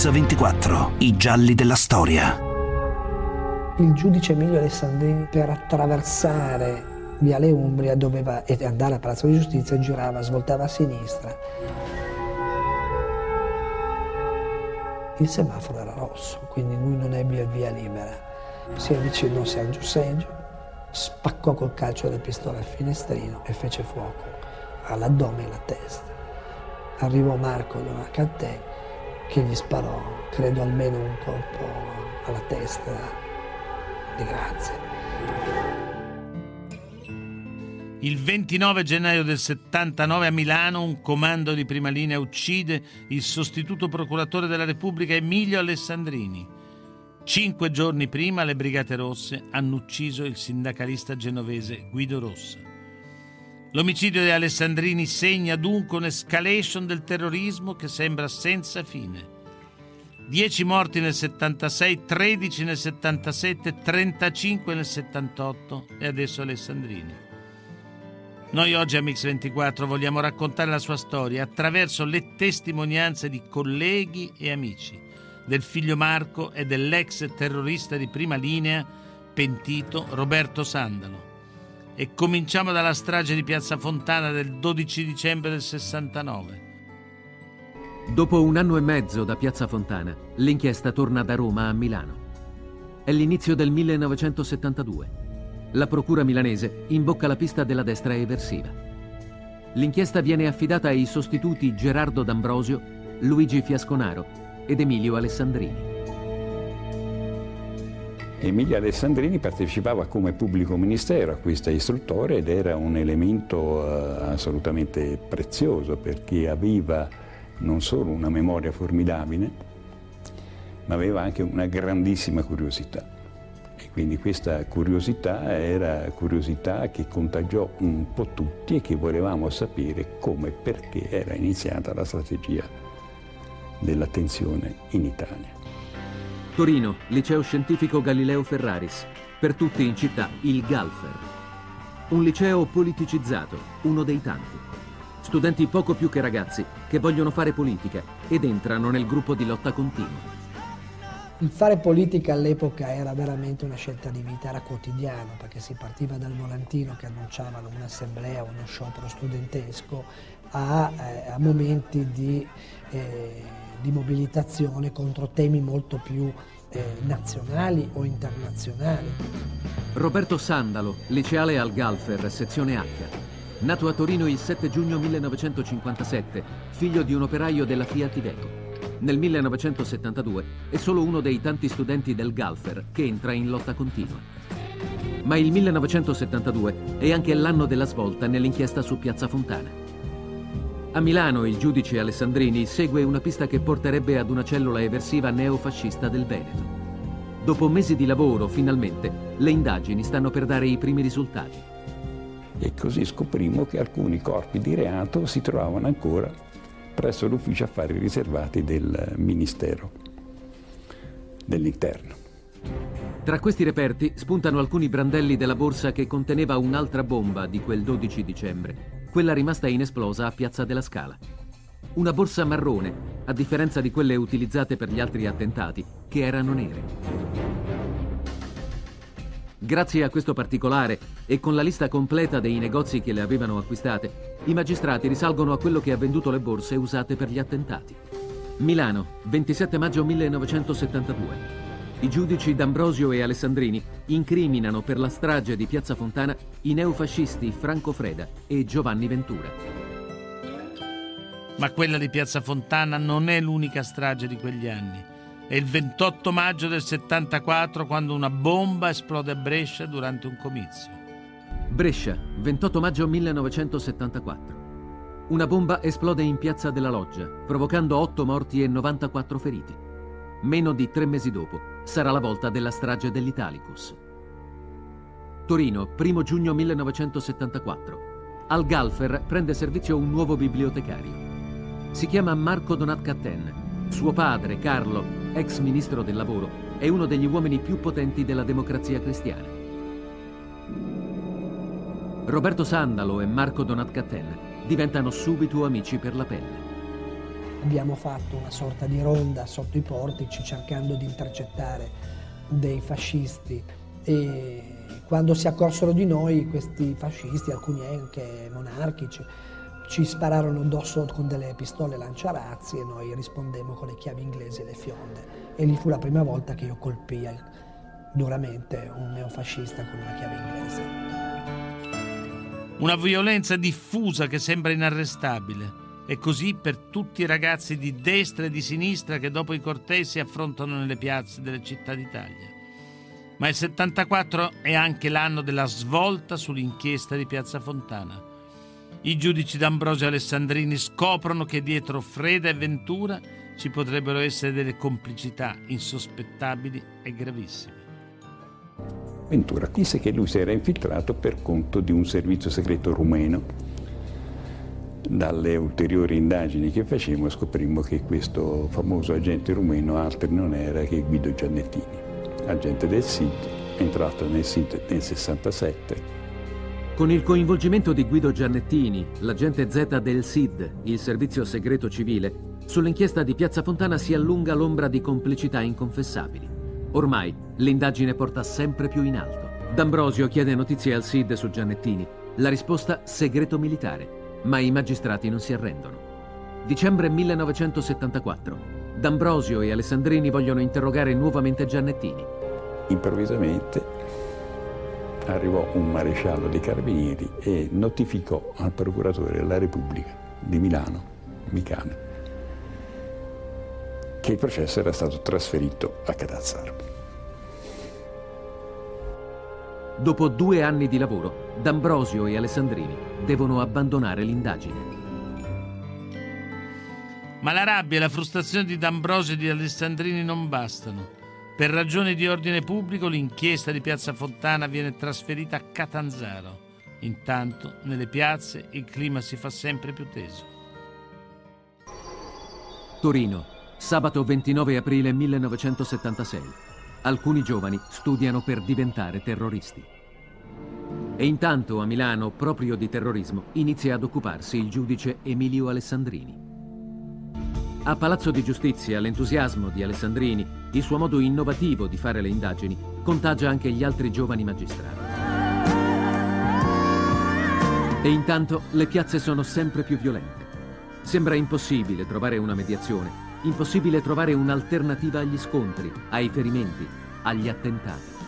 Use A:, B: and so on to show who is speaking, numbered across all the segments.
A: Mix24, i gialli della storia.
B: Il giudice Emilio Alessandrini per attraversare Viale Umbria doveva andare a Palazzo di Giustizia, girava, svoltava a sinistra. Il semaforo era rosso, quindi lui non ebbe via libera. Si avvicinò Sergio Seggio, spaccò col calcio del pistola il finestrino e fece fuoco all'addome e alla testa. Arrivò Marco Donacantè che gli sparò, credo almeno un colpo alla testa di grazia.
C: Il 29 gennaio del 79 a Milano un comando di prima linea uccide il sostituto procuratore della Repubblica Emilio Alessandrini. Cinque giorni prima le Brigate Rosse hanno ucciso il sindacalista genovese Guido Rossa. L'omicidio di Alessandrini segna dunque un'escalation del terrorismo che sembra senza fine. 10 morti nel 76, 13 nel 77, 35 nel 78 e adesso Alessandrini. Noi oggi a Mix24 vogliamo raccontare la sua storia attraverso le testimonianze di colleghi e amici, del figlio Marco e dell'ex terrorista di prima linea pentito Roberto Sandalo e cominciamo dalla strage di Piazza Fontana del 12 dicembre del 69.
D: Dopo un anno e mezzo da Piazza Fontana, l'inchiesta torna da Roma a Milano. È l'inizio del 1972. La procura milanese imbocca la pista della destra eversiva. L'inchiesta viene affidata ai sostituti Gerardo D'Ambrosio, Luigi Fiasconaro ed Emilio Alessandrini.
E: Emilio Alessandrini partecipava come pubblico ministero a questa istruttore ed era un elemento uh, assolutamente prezioso perché aveva non solo una memoria formidabile, ma aveva anche una grandissima curiosità. E quindi questa curiosità era curiosità che contagiò un po' tutti e che volevamo sapere come e perché era iniziata la strategia dell'attenzione in Italia.
D: Torino, liceo scientifico Galileo Ferraris. Per tutti in città il Galfer. Un liceo politicizzato, uno dei tanti. Studenti poco più che ragazzi che vogliono fare politica ed entrano nel gruppo di lotta continua.
B: Il fare politica all'epoca era veramente una scelta di vita, era quotidiano perché si partiva dal volantino che annunciavano un'assemblea, uno sciopero studentesco, a, eh, a momenti di... Eh, di mobilitazione contro temi molto più eh, nazionali o internazionali.
D: Roberto Sandalo, liceale al Galfer, sezione H. Nato a Torino il 7 giugno 1957, figlio di un operaio della Fiat Iveco. Nel 1972 è solo uno dei tanti studenti del Galfer che entra in lotta continua. Ma il 1972 è anche l'anno della svolta nell'inchiesta su Piazza Fontana. A Milano il giudice Alessandrini segue una pista che porterebbe ad una cellula eversiva neofascista del Veneto. Dopo mesi di lavoro, finalmente, le indagini stanno per dare i primi risultati.
E: E così scoprimo che alcuni corpi di reato si trovavano ancora presso l'ufficio affari riservati del Ministero dell'Interno.
D: Tra questi reperti spuntano alcuni brandelli della borsa che conteneva un'altra bomba di quel 12 dicembre, quella rimasta inesplosa a Piazza della Scala. Una borsa marrone, a differenza di quelle utilizzate per gli altri attentati, che erano nere. Grazie a questo particolare e con la lista completa dei negozi che le avevano acquistate, i magistrati risalgono a quello che ha venduto le borse usate per gli attentati. Milano, 27 maggio 1972. I giudici D'Ambrosio e Alessandrini incriminano per la strage di Piazza Fontana i neofascisti Franco Freda e Giovanni Ventura.
C: Ma quella di Piazza Fontana non è l'unica strage di quegli anni. È il 28 maggio del 74 quando una bomba esplode a Brescia durante un comizio.
D: Brescia, 28 maggio 1974. Una bomba esplode in Piazza della Loggia, provocando 8 morti e 94 feriti. Meno di tre mesi dopo, sarà la volta della strage dell'Italicus. Torino, 1 giugno 1974. Al Galfer prende servizio un nuovo bibliotecario. Si chiama Marco Donat Catten. Suo padre, Carlo, ex ministro del lavoro, è uno degli uomini più potenti della democrazia cristiana. Roberto Sandalo e Marco Donat Catten diventano subito amici per la pelle.
B: Abbiamo fatto una sorta di ronda sotto i portici cercando di intercettare dei fascisti e quando si accorsero di noi questi fascisti, alcuni anche monarchici, ci spararono addosso con delle pistole lanciarazzi e noi rispondemmo con le chiavi inglesi e le fionde. E lì fu la prima volta che io colpii duramente un neofascista con una chiave inglese.
C: Una violenza diffusa che sembra inarrestabile. E così per tutti i ragazzi di destra e di sinistra che dopo i cortei si affrontano nelle piazze delle città d'Italia. Ma il 74 è anche l'anno della svolta sull'inchiesta di Piazza Fontana. I giudici d'Ambrosio Alessandrini scoprono che dietro Freda e Ventura ci potrebbero essere delle complicità insospettabili e gravissime.
E: Ventura disse che lui si era infiltrato per conto di un servizio segreto rumeno dalle ulteriori indagini che facemmo scoprimmo che questo famoso agente rumeno altro non era che Guido Giannettini, agente del SID, entrato nel SID nel 67.
D: Con il coinvolgimento di Guido Giannettini, l'agente Z del SID, il servizio segreto civile, sull'inchiesta di Piazza Fontana si allunga l'ombra di complicità inconfessabili. Ormai l'indagine porta sempre più in alto. D'Ambrosio chiede notizie al SID su Giannettini. La risposta segreto militare ma i magistrati non si arrendono. Dicembre 1974. D'Ambrosio e Alessandrini vogliono interrogare nuovamente Giannettini.
E: Improvvisamente arrivò un maresciallo dei carabinieri e notificò al procuratore della Repubblica di Milano, Micane, che il processo era stato trasferito a Catazzaro.
D: Dopo due anni di lavoro, D'Ambrosio e Alessandrini devono abbandonare l'indagine.
C: Ma la rabbia e la frustrazione di D'Ambrosio e di Alessandrini non bastano. Per ragioni di ordine pubblico l'inchiesta di Piazza Fontana viene trasferita a Catanzaro. Intanto nelle piazze il clima si fa sempre più teso.
D: Torino, sabato 29 aprile 1976 alcuni giovani studiano per diventare terroristi. E intanto a Milano, proprio di terrorismo, inizia ad occuparsi il giudice Emilio Alessandrini. A Palazzo di Giustizia l'entusiasmo di Alessandrini, il suo modo innovativo di fare le indagini, contagia anche gli altri giovani magistrati. E intanto le piazze sono sempre più violente. Sembra impossibile trovare una mediazione impossibile trovare un'alternativa agli scontri, ai ferimenti, agli attentati.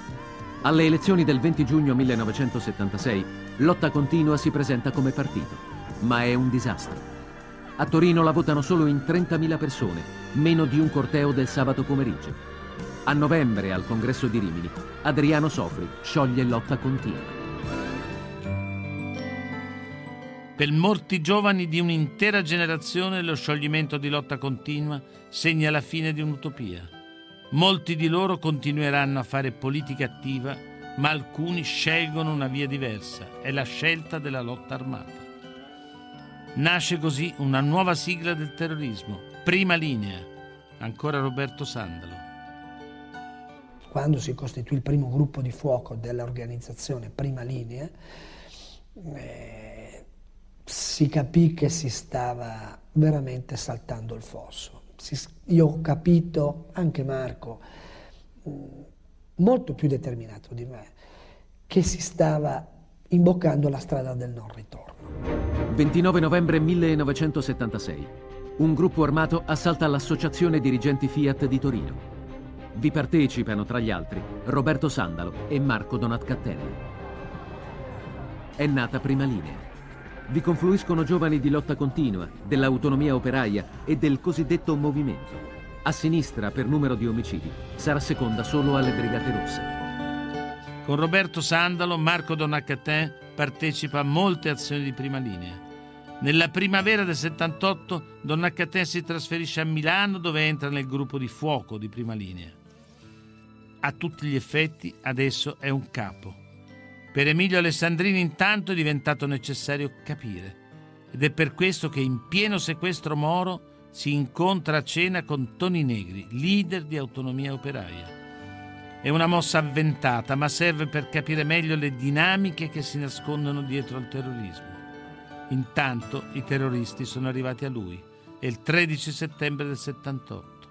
D: Alle elezioni del 20 giugno 1976, Lotta Continua si presenta come partito, ma è un disastro. A Torino la votano solo in 30.000 persone, meno di un corteo del sabato pomeriggio. A novembre, al congresso di Rimini, Adriano Sofri scioglie Lotta Continua.
C: Per molti giovani di un'intera generazione lo scioglimento di lotta continua segna la fine di un'utopia. Molti di loro continueranno a fare politica attiva, ma alcuni scelgono una via diversa, è la scelta della lotta armata. Nasce così una nuova sigla del terrorismo, prima linea, ancora Roberto Sandalo.
B: Quando si costituì il primo gruppo di fuoco dell'organizzazione Prima Linea, eh, si capì che si stava veramente saltando il fosso. Io ho capito, anche Marco, mm, molto più determinato di me, che si stava imboccando la strada del non ritorno.
D: 29 novembre 1976. Un gruppo armato assalta l'associazione dirigenti Fiat di Torino. Vi partecipano, tra gli altri, Roberto Sandalo e Marco Donatcattelli. È nata Prima Linea vi confluiscono giovani di lotta continua, dell'autonomia operaia e del cosiddetto movimento. A sinistra, per numero di omicidi, sarà seconda solo alle Brigate Rosse.
C: Con Roberto Sandalo, Marco Donacatè partecipa a molte azioni di prima linea. Nella primavera del 78 Donacatè si trasferisce a Milano dove entra nel gruppo di fuoco di prima linea. A tutti gli effetti adesso è un capo per Emilio Alessandrini intanto è diventato necessario capire ed è per questo che in pieno sequestro Moro si incontra a cena con Toni Negri, leader di autonomia operaia. È una mossa avventata, ma serve per capire meglio le dinamiche che si nascondono dietro al terrorismo. Intanto i terroristi sono arrivati a lui e il 13 settembre del 78.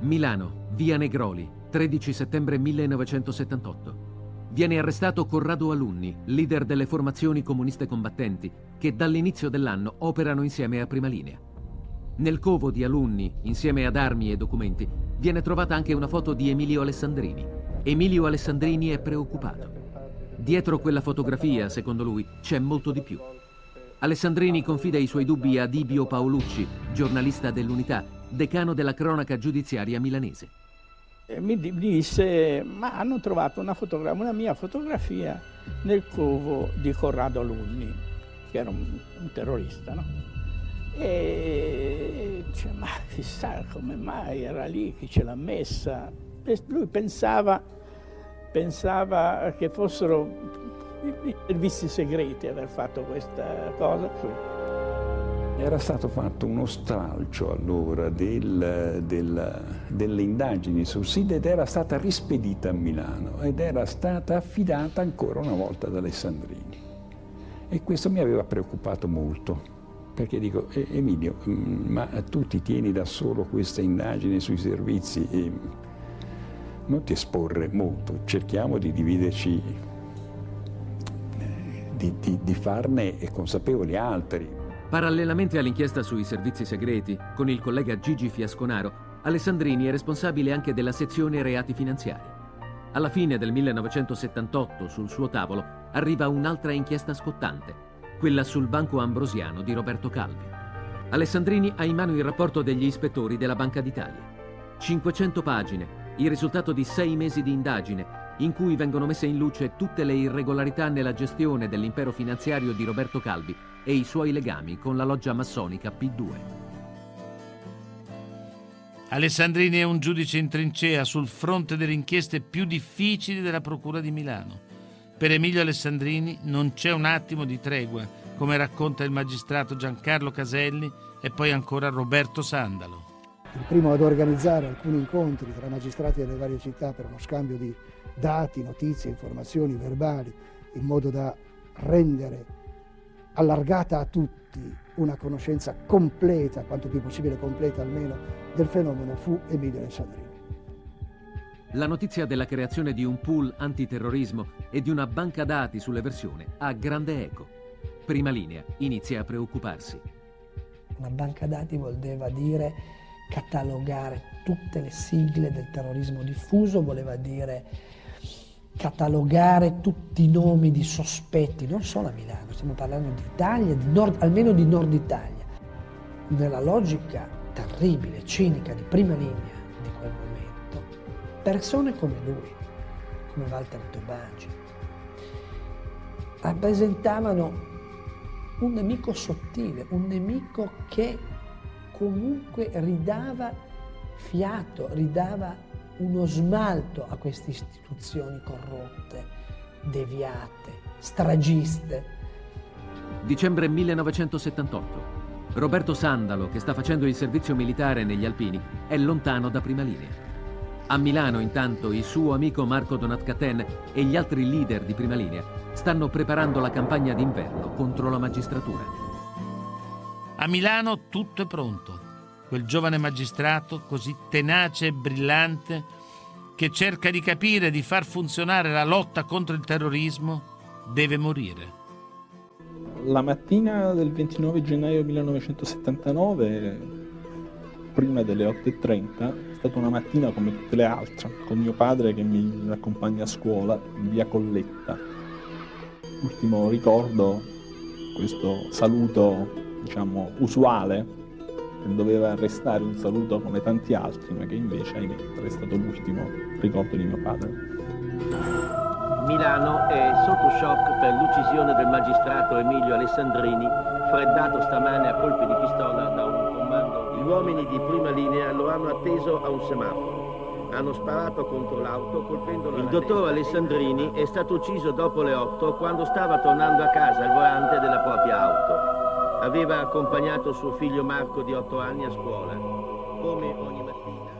D: Milano, via Negroli, 13 settembre 1978. Viene arrestato Corrado Alunni, leader delle formazioni comuniste combattenti, che dall'inizio dell'anno operano insieme a Prima Linea. Nel covo di Alunni, insieme ad armi e documenti, viene trovata anche una foto di Emilio Alessandrini. Emilio Alessandrini è preoccupato. Dietro quella fotografia, secondo lui, c'è molto di più. Alessandrini confida i suoi dubbi a Dibio Paolucci, giornalista dell'Unità, decano della cronaca giudiziaria milanese.
F: Mi disse, ma hanno trovato una, una, mia fotografia nel covo di Corrado Alunni, che era un, un terrorista, no? E dice, ma chissà come mai era lì, chi ce l'ha messa. Lui pensava, pensava che fossero i servizi segreti aver fatto questa cosa.
E: Era stato fatto uno stralcio allora del, del, delle indagini sul SID ed era stata rispedita a Milano ed era stata affidata ancora una volta ad Alessandrini. E questo mi aveva preoccupato molto, perché dico, Emilio, mm, ma tu ti tieni da solo questa indagine sui servizi non ti esporre molto, cerchiamo di dividerci di, di, di farne consapevoli altri.
D: Parallelamente all'inchiesta sui servizi segreti, con il collega Gigi Fiasconaro, Alessandrini è responsabile anche della sezione reati finanziari. Alla fine del 1978, sul suo tavolo, arriva un'altra inchiesta scottante, quella sul Banco Ambrosiano di Roberto Calvi. Alessandrini ha in mano il rapporto degli ispettori della Banca d'Italia. 500 pagine, il risultato di sei mesi di indagine in cui vengono messe in luce tutte le irregolarità nella gestione dell'impero finanziario di Roberto Calvi e i suoi legami con la loggia massonica P2.
C: Alessandrini è un giudice in trincea sul fronte delle inchieste più difficili della Procura di Milano. Per Emilio Alessandrini non c'è un attimo di tregua, come racconta il magistrato Giancarlo Caselli e poi ancora Roberto Sandalo.
G: Il primo ad organizzare alcuni incontri tra magistrati delle varie città per uno scambio di dati, notizie, informazioni verbali, in modo da rendere allargata a tutti una conoscenza completa, quanto più possibile completa almeno, del fenomeno fu Emilio Alessandrini.
D: La notizia della creazione di un pool antiterrorismo e di una banca dati sull'eversione ha grande eco. Prima linea inizia a preoccuparsi.
B: Una banca dati voleva dire catalogare tutte le sigle del terrorismo diffuso, voleva dire catalogare tutti i nomi di sospetti, non solo a Milano, stiamo parlando di Italia, di nord, almeno di nord Italia, nella logica terribile, cinica, di prima linea di quel momento, persone come lui, come Walter Tobagi, rappresentavano un nemico sottile, un nemico che comunque ridava fiato, ridava uno smalto a queste istituzioni corrotte, deviate, stragiste.
D: Dicembre 1978. Roberto Sandalo, che sta facendo il servizio militare negli Alpini, è lontano da prima linea. A Milano, intanto, il suo amico Marco Donatcaten e gli altri leader di prima linea stanno preparando la campagna d'inverno contro la magistratura.
C: A Milano tutto è pronto quel giovane magistrato così tenace e brillante che cerca di capire e di far funzionare la lotta contro il terrorismo, deve morire.
H: La mattina del 29 gennaio 1979, prima delle 8.30, è stata una mattina come tutte le altre, con mio padre che mi accompagna a scuola in via Colletta. Ultimo ricordo, questo saluto, diciamo, usuale che doveva restare un saluto come tanti altri, ma che invece ahimè, è stato l'ultimo ricordo di mio padre.
I: Milano è sotto shock per l'uccisione del magistrato Emilio Alessandrini, freddato stamane a colpi di pistola da un comando. Gli uomini di prima linea lo hanno atteso a un semaforo. Hanno sparato contro l'auto colpendolo Il dottor Alessandrini è stato ucciso dopo le 8 quando stava tornando a casa al volante della propria auto. Aveva accompagnato suo figlio Marco di otto anni a scuola, come ogni mattina.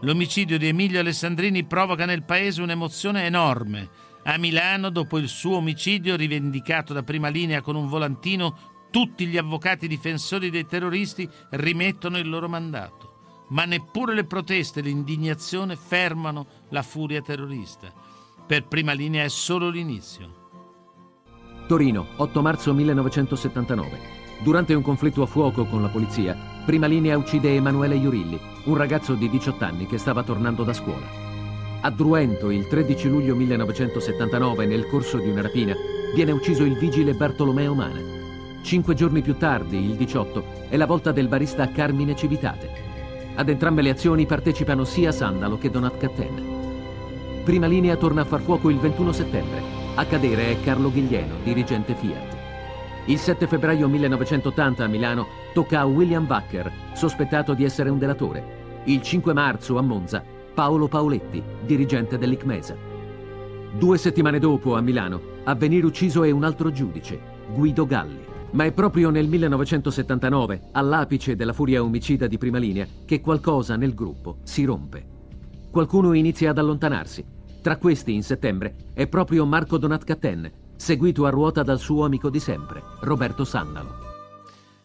C: L'omicidio di Emilio Alessandrini provoca nel paese un'emozione enorme. A Milano, dopo il suo omicidio rivendicato da prima linea con un volantino Tutti gli avvocati difensori dei terroristi rimettono il loro mandato, ma neppure le proteste e l'indignazione fermano la furia terrorista. Per prima linea è solo l'inizio.
D: Torino, 8 marzo 1979. Durante un conflitto a fuoco con la polizia, prima linea uccide Emanuele Iurilli, un ragazzo di 18 anni che stava tornando da scuola. A Druento, il 13 luglio 1979, nel corso di una rapina, viene ucciso il vigile Bartolomeo Mana. Cinque giorni più tardi, il 18, è la volta del barista Carmine Civitate. Ad entrambe le azioni partecipano sia Sandalo che Donat Catten. Prima linea torna a far fuoco il 21 settembre. A cadere è Carlo Ghiglieno, dirigente Fiat. Il 7 febbraio 1980 a Milano tocca a William Wacker, sospettato di essere un delatore. Il 5 marzo a Monza, Paolo Paoletti, dirigente dell'ICMESA. Due settimane dopo a Milano, a venire ucciso è un altro giudice, Guido Galli. Ma è proprio nel 1979, all'apice della furia omicida di prima linea, che qualcosa nel gruppo si rompe. Qualcuno inizia ad allontanarsi. Tra questi, in settembre, è proprio Marco Donat-Catten, seguito a ruota dal suo amico di sempre, Roberto Sandalo.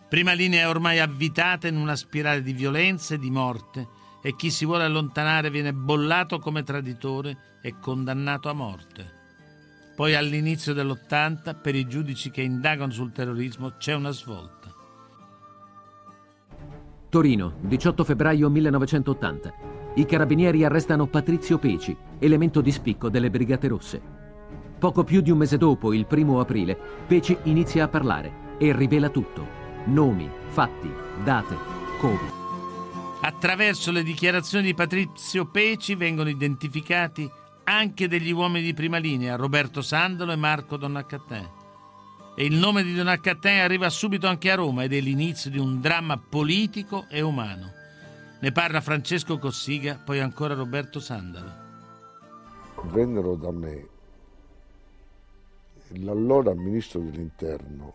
C: Prima linea è ormai avvitata in una spirale di violenza e di morte e chi si vuole allontanare viene bollato come traditore e condannato a morte. Poi all'inizio dell'80, per i giudici che indagano sul terrorismo, c'è una svolta.
D: Torino, 18 febbraio 1980. I carabinieri arrestano Patrizio Peci, elemento di spicco delle Brigate Rosse. Poco più di un mese dopo, il primo aprile, Peci inizia a parlare e rivela tutto. Nomi, fatti, date, come.
C: Attraverso le dichiarazioni di Patrizio Peci vengono identificati anche degli uomini di prima linea, Roberto Sandalo e Marco Donaccatin. E il nome di Donaccatin arriva subito anche a Roma ed è l'inizio di un dramma politico e umano. Ne parla Francesco Cossiga, poi ancora Roberto Sandalo.
J: Vennero da me l'allora ministro dell'interno,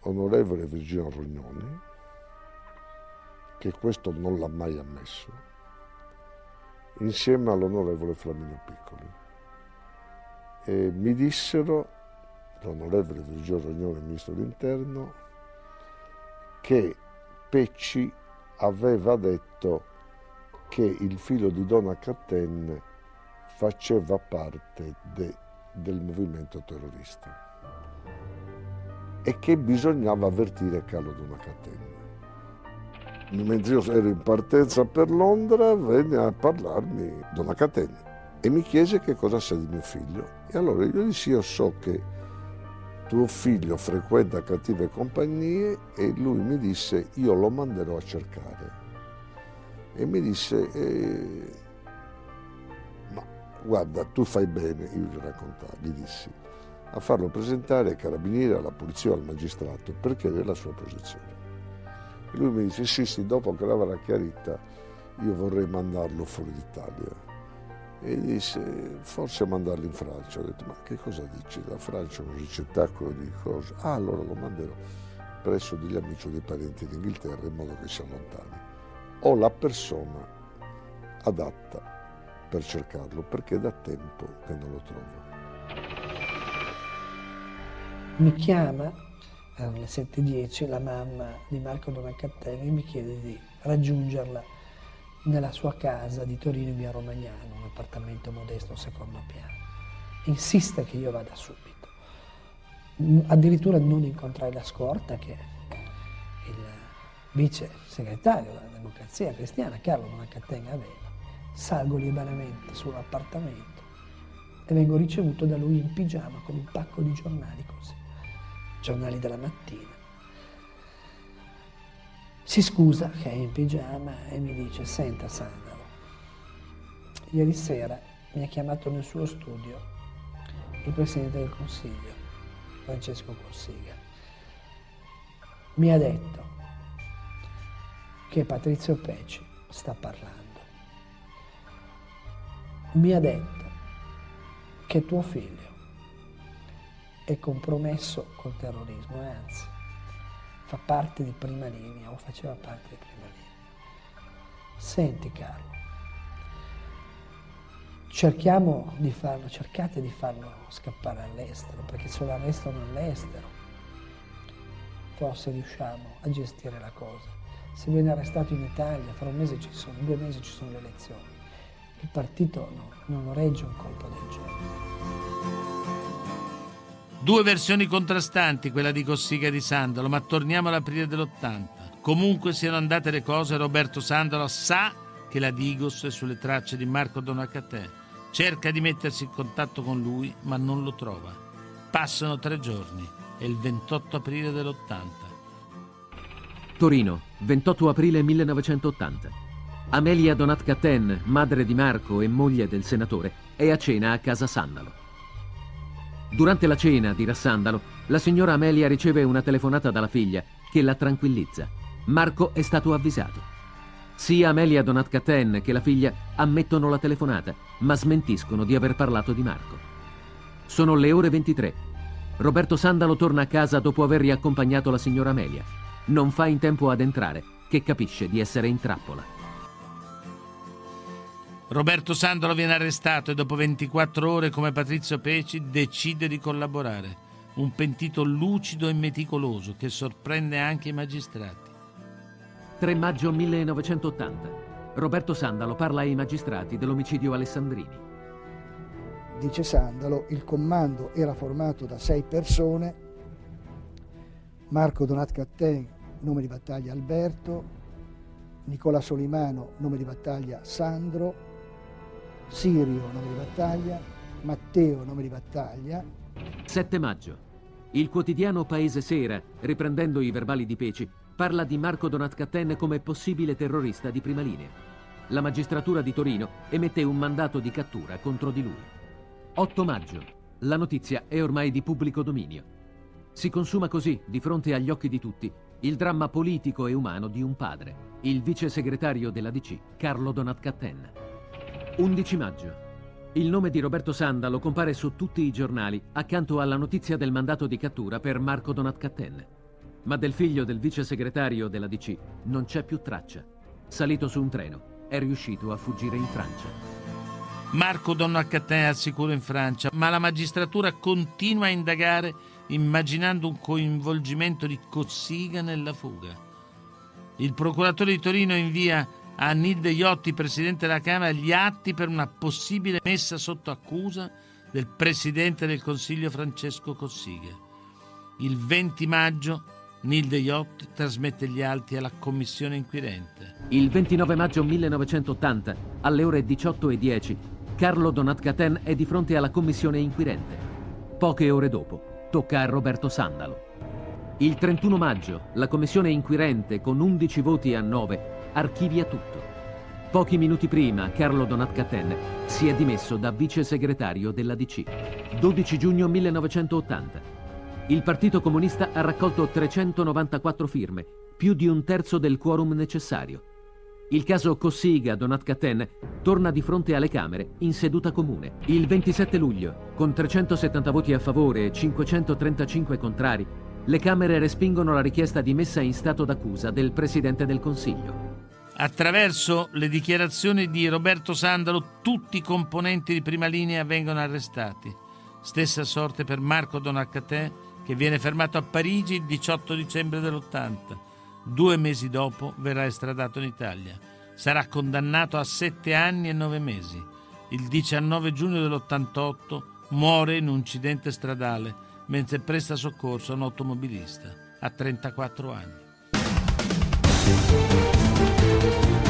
J: onorevole Virginio Rognoni, che questo non l'ha mai ammesso, insieme all'onorevole Flaminio Piccoli. E mi dissero, l'onorevole Virgilio Rognone, ministro dell'interno, che Pecci aveva detto che il figlio di Donna Catten faceva parte de, del movimento terrorista e che bisognava avvertire Carlo Donna Catten mentre io ero in partenza per Londra, venne a parlarmi Donna Catena e mi chiese che cosa sa di mio figlio. E allora io dissi, io so che tuo figlio frequenta cattive compagnie e lui mi disse, io lo manderò a cercare. E mi disse, eh, guarda, tu fai bene, io gli raccontai, gli dissi, a farlo presentare ai carabinieri, alla polizia o al magistrato per chiedere la sua posizione. E lui mi dice, sì, sì, dopo che l'avrà chiarita, io vorrei mandarlo fuori d'Italia. E disse, forse mandarlo in Francia. Ho detto, ma che cosa dici? La Francia è un ricettacolo di cose. Ah, allora lo manderò presso degli amici o dei parenti d'Inghilterra in modo che si allontani. Ho la persona adatta per cercarlo perché da tempo che non lo trovo.
B: Mi chiama erano le 7.10, la mamma di Marco Donacattelli mi chiede di raggiungerla nella sua casa di Torino in via Romagnano, un appartamento modesto secondo piano. Insiste che io vada subito. Addirittura non incontrai la scorta che il vice segretario della democrazia cristiana, Carlo Donacattelli, aveva. Salgo liberamente sull'appartamento e vengo ricevuto da lui in pigiama con un pacco di giornali così giornali della mattina. Si scusa che è in pigiama e mi dice, senta Sandalo, ieri sera mi ha chiamato nel suo studio il Presidente del Consiglio, Francesco Cossiga. Mi ha detto che Patrizio Peci sta parlando. Mi ha detto che tuo figlio è compromesso col terrorismo, eh, anzi fa parte di prima linea o faceva parte di prima linea. Senti Carlo, cerchiamo di farlo, cercate di farlo scappare all'estero, perché se lo arrestano all'estero forse riusciamo a gestire la cosa. Se viene arrestato in Italia, fra un mese ci sono, due mesi ci sono le elezioni. Il partito no, non lo regge un colpo del genere.
C: Due versioni contrastanti, quella di Cossiga e di Sandalo, ma torniamo all'aprile dell'80. Comunque siano andate le cose, Roberto Sandalo sa che la Digos è sulle tracce di Marco Donacatè. Cerca di mettersi in contatto con lui, ma non lo trova. Passano tre giorni, è il 28 aprile dell'80.
D: Torino, 28 aprile 1980. Amelia Donat-Caten, madre di Marco e moglie del senatore, è a cena a casa Sandalo. Durante la cena, dirà Sandalo, la signora Amelia riceve una telefonata dalla figlia che la tranquillizza. Marco è stato avvisato. Sia Amelia Donat-Caten che la figlia ammettono la telefonata, ma smentiscono di aver parlato di Marco. Sono le ore 23. Roberto Sandalo torna a casa dopo aver riaccompagnato la signora Amelia. Non fa in tempo ad entrare, che capisce di essere in trappola.
C: Roberto Sandalo viene arrestato e dopo 24 ore, come Patrizio Peci, decide di collaborare. Un pentito lucido e meticoloso che sorprende anche i magistrati.
D: 3 maggio 1980. Roberto Sandalo parla ai magistrati dell'omicidio Alessandrini.
G: Dice Sandalo, il comando era formato da sei persone, Marco Donat Catten, nome di battaglia Alberto, Nicola Solimano, nome di battaglia Sandro, Sirio, nome di battaglia, Matteo, nome di battaglia.
D: 7 maggio. Il quotidiano Paese Sera, riprendendo i verbali di Peci, parla di Marco Donat-Catten come possibile terrorista di prima linea. La magistratura di Torino emette un mandato di cattura contro di lui. 8 maggio. La notizia è ormai di pubblico dominio. Si consuma così, di fronte agli occhi di tutti, il dramma politico e umano di un padre, il vice segretario della DC, Carlo Donat-Catten. 11 maggio. Il nome di Roberto Sandalo compare su tutti i giornali accanto alla notizia del mandato di cattura per Marco Donat-Catten. Ma del figlio del vice segretario della DC non c'è più traccia. Salito su un treno, è riuscito a fuggire in Francia.
C: Marco Donat-Catten è al sicuro in Francia, ma la magistratura continua a indagare immaginando un coinvolgimento di Cossiga nella fuga. Il procuratore di Torino invia a Nilde Iotti, presidente della Camera, gli atti per una possibile messa sotto accusa del presidente del Consiglio Francesco Cossiga. Il 20 maggio Nilde Iotti trasmette gli atti alla commissione inquirente.
D: Il 29 maggio 1980, alle ore 18.10, Carlo Donat-Caten è di fronte alla commissione inquirente. Poche ore dopo, tocca a Roberto Sandalo. Il 31 maggio, la commissione inquirente, con 11 voti a 9, archivia tutto. Pochi minuti prima, Carlo Donat-Caten si è dimesso da vice segretario della DC. 12 giugno 1980. Il Partito Comunista ha raccolto 394 firme, più di un terzo del quorum necessario. Il caso Cossiga Donat-Caten torna di fronte alle Camere in seduta comune. Il 27 luglio, con 370 voti a favore e 535 contrari, le Camere respingono la richiesta di messa in stato d'accusa del Presidente del Consiglio.
C: Attraverso le dichiarazioni di Roberto Sandalo tutti i componenti di prima linea vengono arrestati. Stessa sorte per Marco Donacatè che viene fermato a Parigi il 18 dicembre dell'80. Due mesi dopo verrà estradato in Italia. Sarà condannato a sette anni e nove mesi. Il 19 giugno dell'88 muore in un incidente stradale mentre presta soccorso a un automobilista a 34 anni. Música